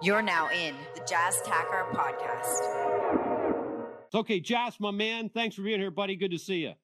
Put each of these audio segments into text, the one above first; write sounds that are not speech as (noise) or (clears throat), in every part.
You're now in the Jas Takhar podcast. Okay, Jas, my man, thanks for being here, buddy. Good to see you.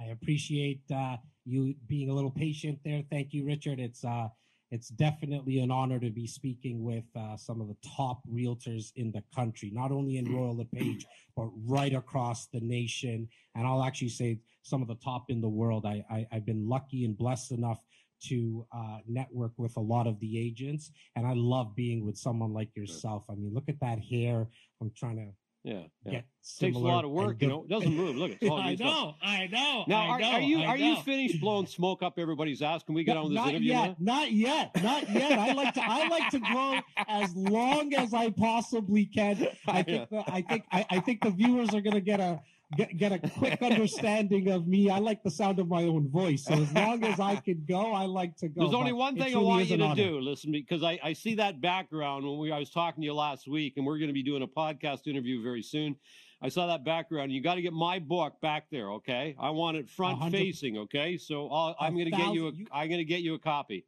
I appreciate uh, you being a little patient there. Thank you, Richard. It's uh, it's definitely an honor to be speaking with uh, some of the top realtors in the country, not only in Royal LePage, but right across the nation. And I'll actually say some of the top in the world. I, I, have been lucky and blessed enough to uh, network with a lot of the agents, and I love being with someone like yourself. I mean, look at that hair. I'm trying to yeah, yeah. takes a lot of work. You know, it doesn't move. Look, it's (laughs) all I know, I know. Now, I are, know, are you I are know. you finished blowing smoke up everybody's ass? Can we get on with this not interview? Yet, now? not yet, not yet. I like to I like to go as long as I possibly can. (laughs) I think the, I think I, I think the viewers are gonna get a get, get a quick understanding of me. I like the sound of my own voice. So as long as I can go, I like to go. There's only one thing I want you to honor. do. Listen, because I, I see that background when we I was talking to you last week, and we're going to be doing a podcast interview very soon. I saw that background. You got to get my book back there, okay? I want it front facing, okay? So I'll, I'm going to get you a I'm going to get you a copy.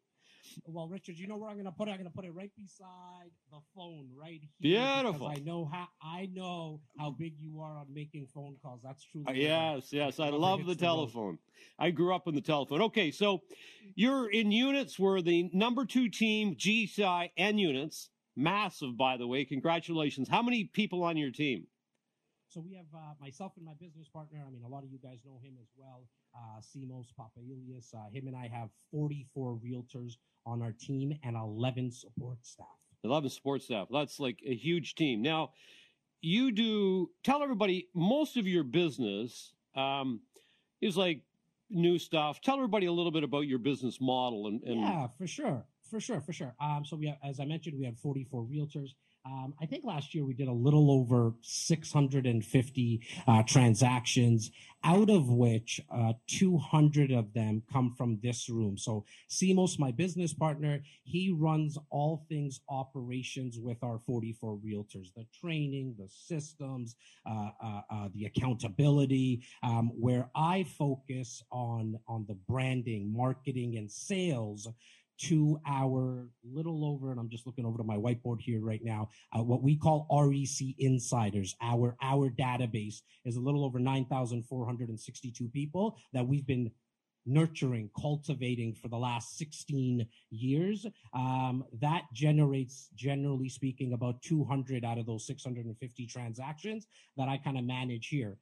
Well, Richard, you know where I'm going to put it? I'm going to put it right beside the phone, right here. Beautiful. I know how I know how big you are on making phone calls. That's true. Uh, yes, yes, I love the telephone. I grew up on the telephone. Okay, so you're in units where the number two team, GCI and units, massive by the way. Congratulations. How many people on your team? So we have uh, myself and my business partner. I mean, a lot of you guys know him as well. Uh, Simos Papailias. Uh, him and I have 44 realtors on our team and 11 support staff. 11 support staff. That's like a huge team. Now, you do tell everybody most of your business um, is like new stuff. Tell everybody a little bit about your business model and, and yeah, for sure, for sure, for sure. Um, so we have, as I mentioned, we have 44 realtors. Um, I think last year we did a little over 650 uh, transactions, out of which uh, 200 of them come from this room. So Simos, my business partner, he runs all things operations with our 44 realtors, the training, the systems, uh, uh, uh, the accountability, um, where I focus on on the branding, marketing, and sales to our little over, and I'm just looking over to my whiteboard here right now, uh, what we call REC insiders. Our our database is a little over 9,462 people that we've been nurturing, cultivating for the last 16 years. Um, that generates, generally speaking, about 200 out of those 650 transactions that I kind of manage here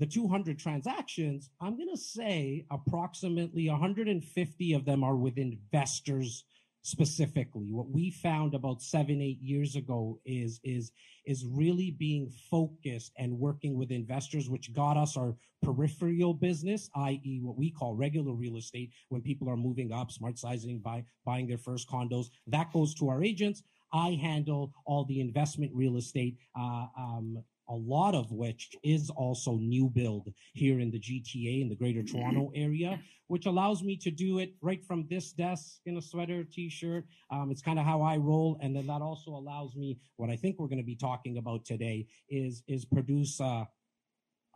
the 200 transactions, I'm going to say approximately 150 of them are with investors specifically. What we found about seven, eight years ago is, is, is really being focused and working with investors, which got us our peripheral business, i.e. what we call regular real estate when people are moving up, smart sizing, buy, buying their first condos. That goes to our agents. I handle all the investment real estate, uh, um, a lot of which is also new build here in the GTA in the greater Toronto area, which allows me to do it right from this desk in a sweater, t-shirt. Um, it's kind of how I roll. And then that also allows me, what I think we're going to be talking about today is, is produce, uh,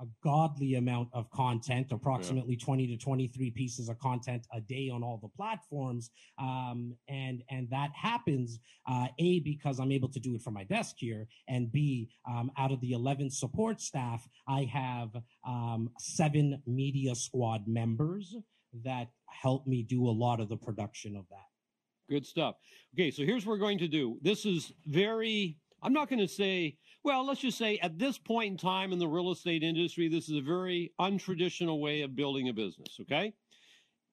a godly amount of content, approximately 20 to 23 pieces of content a day on all the platforms. Um, and, and that happens, uh, A, because I'm able to do it from my desk here. And B, um, out of the 11 support staff, I have, um, seven media squad members that help me do a lot of the production of that. Good stuff. Okay, so here's what we're going to do. This is very, I'm not going to say, well, let's just say at this point in time in the real estate industry, this is a very untraditional way of building a business, okay?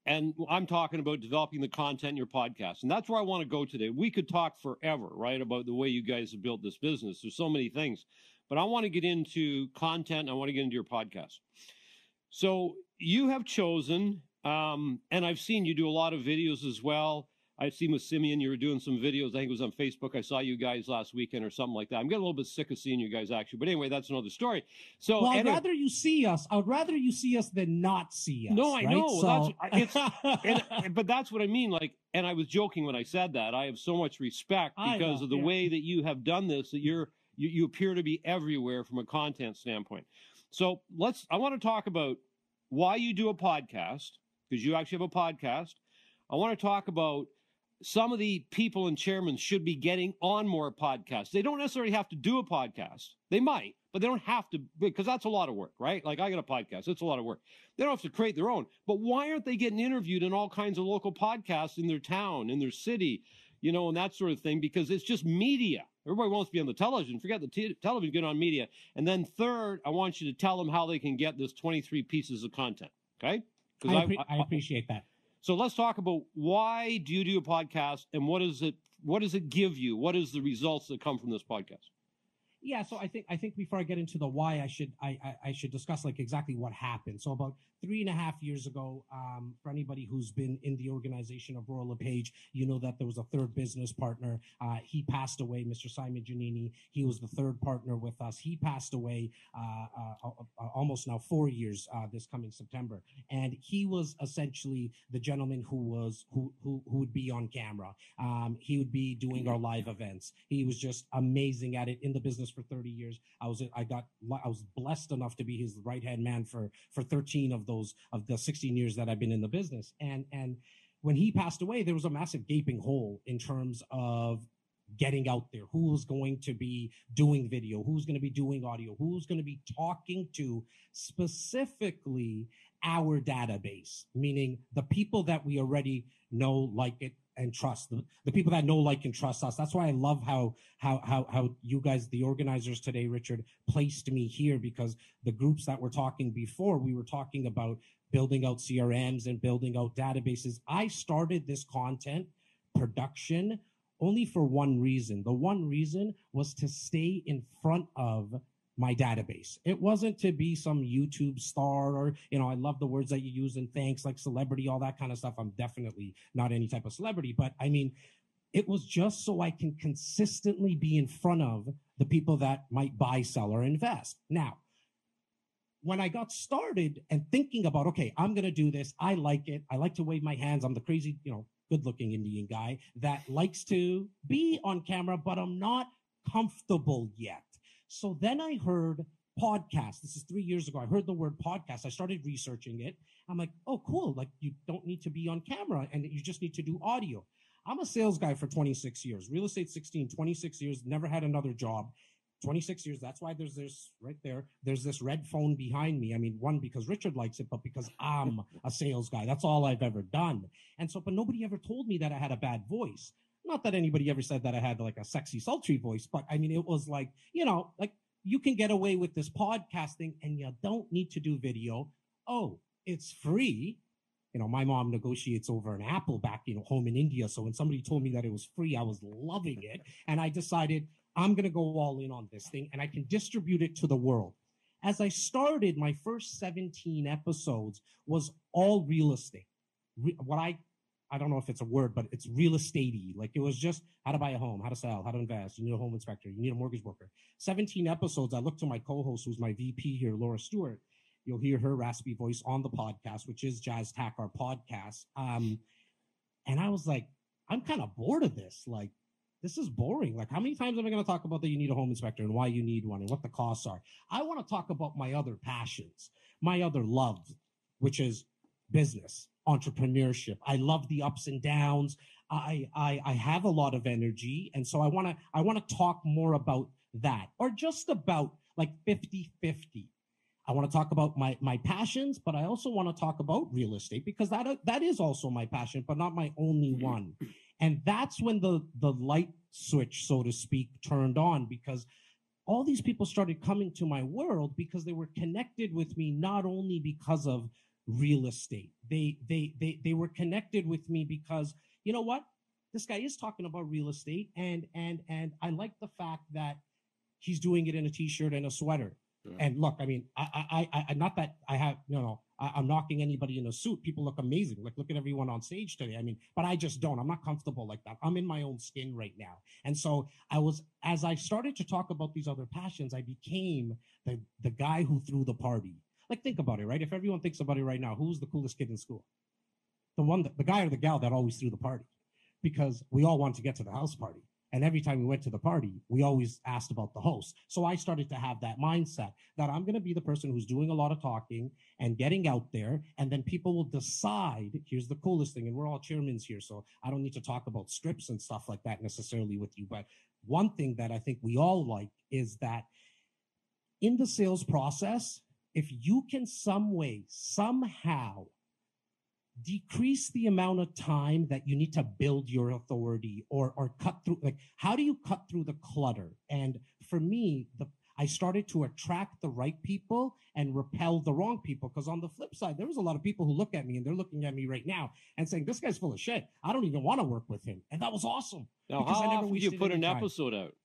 And I'm talking about developing the content in your podcast. And that's where I want to go today. We could talk forever, right, about the way you guys have built this business. There's so many things. But I want to get into content. I want to get into your podcast. So you have chosen, um, and I've seen you do a lot of videos as well. I've seen with Simeon, you were doing some videos. I think it was on Facebook. I saw you guys last weekend or something like that. I'm getting a little bit sick of seeing you guys actually. But anyway, that's another story. So, Well, I'd anyway- rather you see us. I'd rather you see us than not see us. No, I right? know. So- That's (laughs) and, and- but that's what I mean. Like, and I was joking when I said that. I have so much respect because know, of the yeah. way that you have done this. That you're you, you appear to be everywhere from a content standpoint. So let's. I want to talk about why you do a podcast because you actually have a podcast. I want to talk about some of the people and chairmen should be getting on more podcasts. They don't necessarily have to do a podcast. They might, but they don't have to because that's a lot of work, right? Like I got a podcast, it's a lot of work. They don't have to create their own. But why aren't they getting interviewed in all kinds of local podcasts in their town, in their city, you know, and that sort of thing? Because it's just media. Everybody wants to be on the television. Forget the t- television, get on media. And then third, I want you to tell them how they can get this 23 pieces of content. Okay? I, I, I appreciate that. So let's talk about why do you do a podcast and what does it what does it give you? What is the results that come from this podcast? Yeah, so I think I think before I get into the why, I should I, I, I should discuss like exactly what happened. So about three and a half years ago, um, for anybody who's been in the organization of Royal LePage, you know that there was a third business partner. Uh, he passed away, Mr. Simon Giannini. He was the third partner with us. He passed away uh, uh, uh almost now four years uh, this coming September, and he was essentially the gentleman who was who who, who would be on camera. Um, he would be doing our live events. He was just amazing at it in the business for 30 years. I was I got I was blessed enough to be his right hand man for for 13 of those of the 16 years that I've been in the business. And and when he passed away, there was a massive gaping hole in terms of getting out there. Who's going to be doing video? Who's going to be doing audio? Who's going to be talking to specifically our database? Meaning the people that we already know like it and trust the, the people that know like and trust us. That's why i love how how how how you guys the organizers today richard placed me here because the groups that were talking before we were talking about building out crms and building out databases. I started this content production only for one reason. The one reason was to stay in front of my database. It wasn't to be some YouTube star or, you know, I love the words that you use and thanks, like celebrity, all that kind of stuff. I'm definitely not any type of celebrity, but I mean, it was just so I can consistently be in front of the people that might buy, sell, or invest. Now, when I got started and thinking about, okay, I'm going to do this. I like it. I like to wave my hands. I'm the crazy, you know, good looking Indian guy that likes to be on camera, but I'm not comfortable yet. So then I heard podcast. This is three years ago. I heard the word podcast. I started researching it. I'm like, oh, cool. Like you don't need to be on camera and you just need to do audio. I'm a sales guy for 26 years, real estate 16, 26 years, never had another job. 26 years. That's why there's this right there. There's this red phone behind me. I mean, one, because Richard likes it, but because I'm a sales guy. That's all I've ever done. And so, but nobody ever told me that I had a bad voice. Not that anybody ever said that I had like a sexy, sultry voice, but I mean, it was like, you know, like you can get away with this podcasting and you don't need to do video. Oh, it's free. You know, my mom negotiates over an Apple back, you know, home in India. So when somebody told me that it was free, I was loving it. And I decided I'm going to go all in on this thing and I can distribute it to the world. As I started, my first 17 episodes was all real estate. Re- what I I don't know if it's a word, but it's real estatey. Like it was just how to buy a home, how to sell, how to invest. You need a home inspector. You need a mortgage broker. 17 episodes. I looked to my co-host, who's my VP here, Laura Stewart. You'll hear her raspy voice on the podcast, which is Jas Takhar, our podcast. Um, and I was like, I'm kind of bored of this. Like, this is boring. Like, how many times am I going to talk about that you need a home inspector and why you need one and what the costs are? I want to talk about my other passions, my other love, which is business entrepreneurship. I love the ups and downs. I, I, I have a lot of energy. And so I want to, I want to talk more about that or just about like 50 50. I want to talk about my, my passions, but I also want to talk about real estate because that, that is also my passion, but not my only mm-hmm. one. And that's when the, the light switch, so to speak, turned on because all these people started coming to my world because they were connected with me, not only because of real estate. They they they they were connected with me because you know what? This guy is talking about real estate and and and I like the fact that he's doing it in a t-shirt and a sweater. Yeah. And look, I mean, I, I, I, not that I have, you know, I, am knocking anybody in a suit. People look amazing. Like, look at everyone on stage today. I mean, but I just don't. I'm not comfortable like that. I'm in my own skin right now. And so I was, as I started to talk about these other passions, I became the, the guy who threw the party. Like, think about it, right? If everyone thinks about it right now, who's the coolest kid in school? The one, that, the guy or the gal that always threw the party, because we all want to get to the house party. And every time we went to the party, we always asked about the host. So I started to have that mindset that I'm going to be the person who's doing a lot of talking and getting out there. And then people will decide. Here's the coolest thing. And we're all chairmen here. So I don't need to talk about scripts and stuff like that necessarily with you. But one thing that I think we all like is that in the sales process, if you can some way, somehow decrease the amount of time that you need to build your authority or or cut through like how do you cut through the clutter and for me the I started to attract the right people and repel the wrong people. Because on the flip side, there was a lot of people who look at me and they're looking at me right now and saying, "This guy's full of shit. I don't even want to work with him." And that was awesome. Now, how often do you put an time. episode out?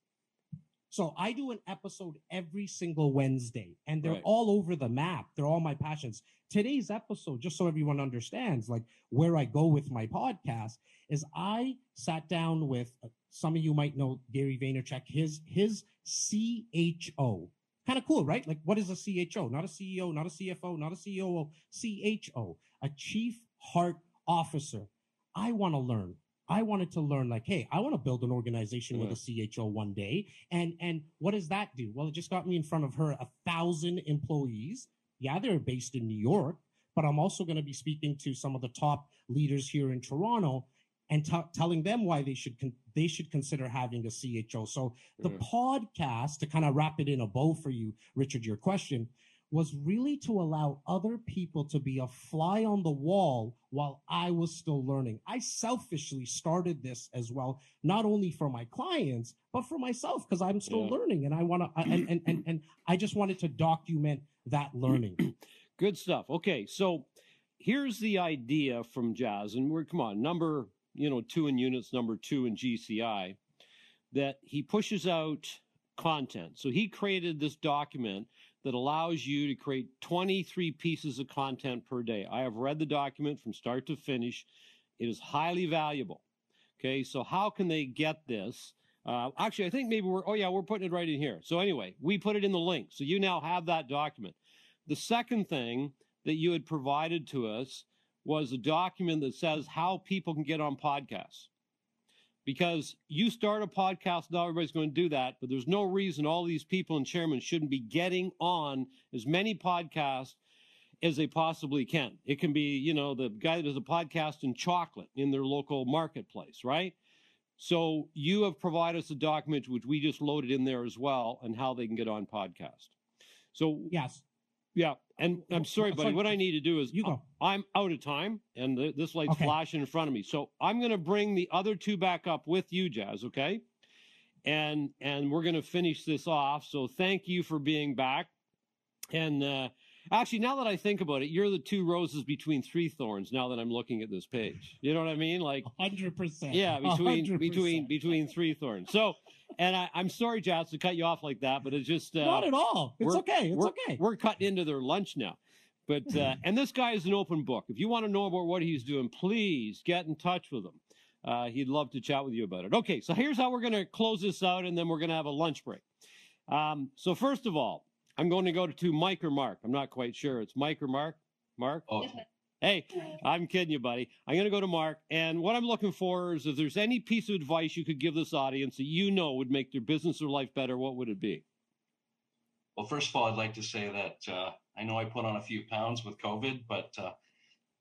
So I do an episode every single Wednesday, and they're right. all over the map. They're all my passions. Today's episode, just so everyone understands, like where I go with my podcast, is I sat down with uh, some of you might know Gary Vaynerchuk, his his CHO. Kind of cool, right? Like, what is a CHO? Not a CEO, not a CFO, not a COO, CHO, a Chief Heart Officer. I want to learn I wanted to learn like, hey, I want to build an organization with a mm-hmm. CHO one day. And and what does that do? Well, it just got me in front of her a thousand employees. Yeah, they're based in New York, but I'm also going to be speaking to some of the top leaders here in Toronto and t- telling them why they should con- they should consider having a CHO. So the mm-hmm. podcast to kind of wrap it in a bow for you, Richard, your question was really to allow other people to be a fly on the wall while I was still learning. I selfishly started this as well, not only for my clients, but for myself, because I'm still yeah. learning and I want to, and, and, and, and I just wanted to document that learning. (clears throat) Good stuff. Okay. So here's the idea from Jas, and we're, come on, number, you know, two in units, number two in GCI, that he pushes out content. So he created this document that allows you to create 23 pieces of content per day. I have read the document from start to finish. It is highly valuable. Okay, so how can they get this? Uh, actually, I think maybe we're, oh yeah, we're putting it right in here. So anyway, we put it in the link. So you now have that document. The second thing that you had provided to us was a document that says how people can get on podcasts because you start a podcast, not everybody's going to do that, but there's no reason all these people and chairmen shouldn't be getting on as many podcasts as they possibly can. It can be, you know, the guy that does a podcast in chocolate in their local marketplace, right? So you have provided us a document which we just loaded in there as well and how they can get on podcast. So yes, yeah, and I'm sorry, buddy. What I need to do is you go. I'm out of time, and the, this light's okay. flashing in front of me. So I'm going to bring the other two back up with you, Jas. Okay, and and we're going to finish this off. So thank you for being back. And uh, actually, now that I think about it, you're the two roses between three thorns. Now that I'm looking at this page, you know what I mean? Like hundred percent. Yeah, between 100%. between between three thorns. So and I, am sorry, Jas, to cut you off like that, but it's just uh, not at all. It's okay. It's we're, okay. We're cutting into their lunch now. But uh, (laughs) and this guy is an open book. If you want to know about what he's doing, please get in touch with him. Uh, he'd love to chat with you about it. Okay, so here's how we're going to close this out, and then we're going to have a lunch break. Um, so first of all, I'm going to go to Mike or Mark. I'm not quite sure. It's Mike or Mark. Mark. Oh. Hey, I'm kidding you, buddy. I'm going to go to Mark. And what I'm looking for is if there's any piece of advice you could give this audience that you know would make their business or life better, what would it be? Well, first of all, I'd like to say that uh, I know I put on a few pounds with COVID, but uh,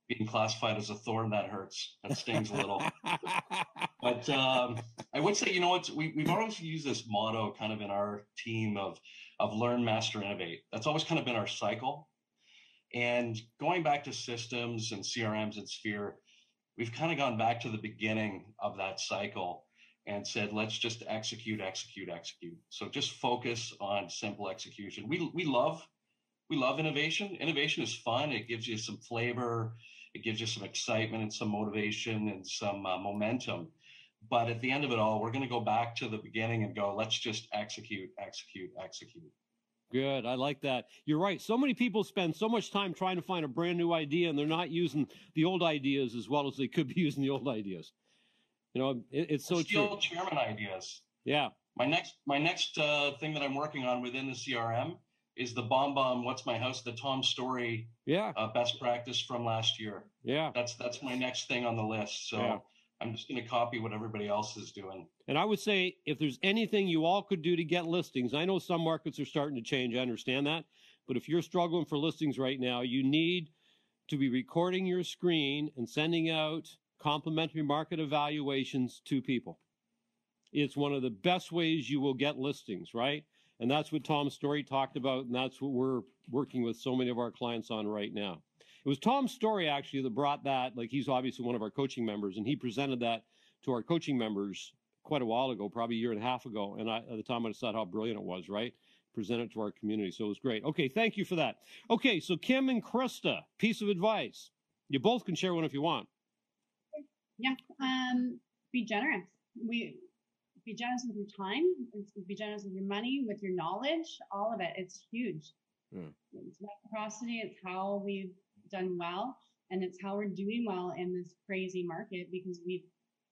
being classified as a thorn, that hurts. That stings a little. (laughs) but um, I would say, you know what? We, we've always used this motto kind of in our team of, of learn, master, innovate. That's always kind of been our cycle. And going back to systems and CRMs and Sphere, we've kind of gone back to the beginning of that cycle and said, let's just execute, execute, execute. So just focus on simple execution. We, we love, we love innovation. Innovation is fun. It gives you some flavor. It gives you some excitement and some motivation and some uh, momentum. But at the end of it all, we're going to go back to the beginning and go, let's just execute, execute, execute. Good. I like that. You're right. So many people spend so much time trying to find a brand new idea and they're not using the old ideas as well as they could be (laughs) using the old ideas. You know, it, it's so true. Old chairman ideas. Yeah. My next, my next uh, thing that I'm working on within the CRM is the BombBomb. What's my house? The Tom Story. Yeah. Uh, best practice from last year. Yeah. That's that's my next thing on the list. So. Yeah. I'm just going to copy what everybody else is doing. And I would say if there's anything you all could do to get listings, I know some markets are starting to change. I understand that. But if you're struggling for listings right now, you need to be recording your screen and sending out complimentary market evaluations to people. It's one of the best ways you will get listings, right? And that's what Tom Story talked about, and that's what we're working with so many of our clients on right now. It was Tom's Story actually that brought that. Like he's obviously one of our coaching members, and he presented that to our coaching members quite a while ago, probably a year and a half ago. And I, at the time, I said how brilliant it was, right? Present it to our community. So it was great. Okay, thank you for that. Okay, so Kim and Krista, piece of advice. You both can share one if you want. Yeah, um, be generous. We be generous with your time. Be generous with your money, with your knowledge. All of it. It's huge. Hmm. It's reciprocity. It's how we've done well. And it's how we're doing well in this crazy market because we've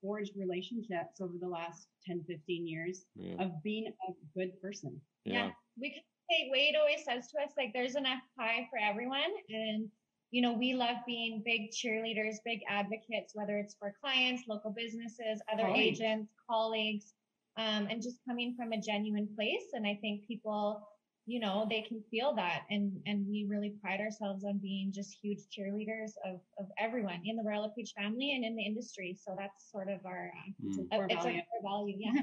forged relationships over the last 10, 15 years yeah. of being a good person. Yeah. yeah. We can say, Wade always says to us, like, there's enough pie for everyone. And, you know, we love being big cheerleaders, big advocates, whether it's for clients, local businesses, other colleagues. agents, colleagues, um, and just coming from a genuine place. And I think people, you know, they can feel that. And, and we really pride ourselves on being just huge cheerleaders of, of everyone in the Royal LePage family and in the industry. So that's sort of our, uh, mm. a, it's value. a value. Yeah.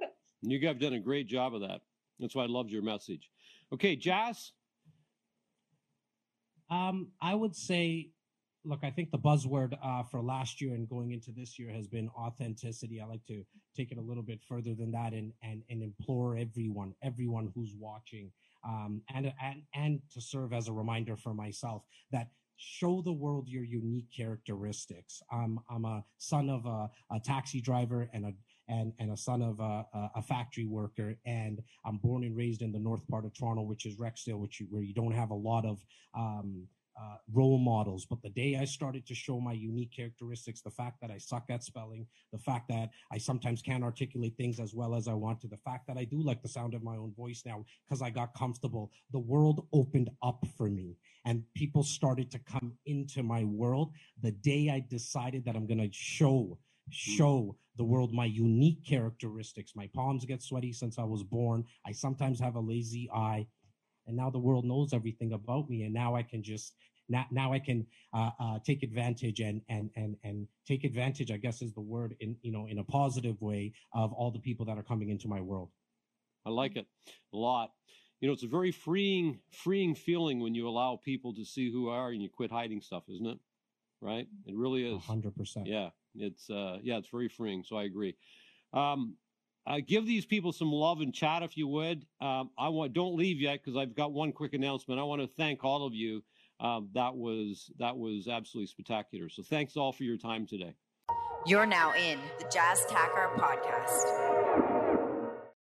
(laughs) (laughs) you guys have done a great job of that. That's why I loved your message. Okay, Jas. Um, I would say, look, I think the buzzword uh, for last year and going into this year has been authenticity. I like to take it a little bit further than that and and and implore everyone, everyone who's watching, um, and and and to serve as a reminder for myself that show the world your unique characteristics. I'm I'm a son of a, a taxi driver and a and and a son of a, a, factory worker, and I'm born and raised in the north part of Toronto, which is Rexdale, which you, where you don't have a lot of um, uh, role models. But the day I started to show my unique characteristics, the fact that I suck at spelling, the fact that I sometimes can't articulate things as well as I want to, the fact that I do like the sound of my own voice now because I got comfortable, the world opened up for me and people started to come into my world. The day I decided that I'm going to show show the world my unique characteristics. My palms get sweaty since I was born. I sometimes have a lazy eye and now the world knows everything about me and now i can just now, now i can uh, uh, take advantage and and and and take advantage i guess is the word in you know in a positive way of all the people that are coming into my world. I like it a lot. You know it's a very freeing freeing feeling when you allow people to see who are and you quit hiding stuff isn't it? Right? It really is. 100% yeah. It's uh yeah it's very freeing so i agree. Um uh, give these people some love and chat if you would. Um, I want don't leave yet because I've got one quick announcement. I want to thank all of you. Um, that was that was absolutely spectacular. So thanks all for your time today. You're now in the Jas Takhar podcast.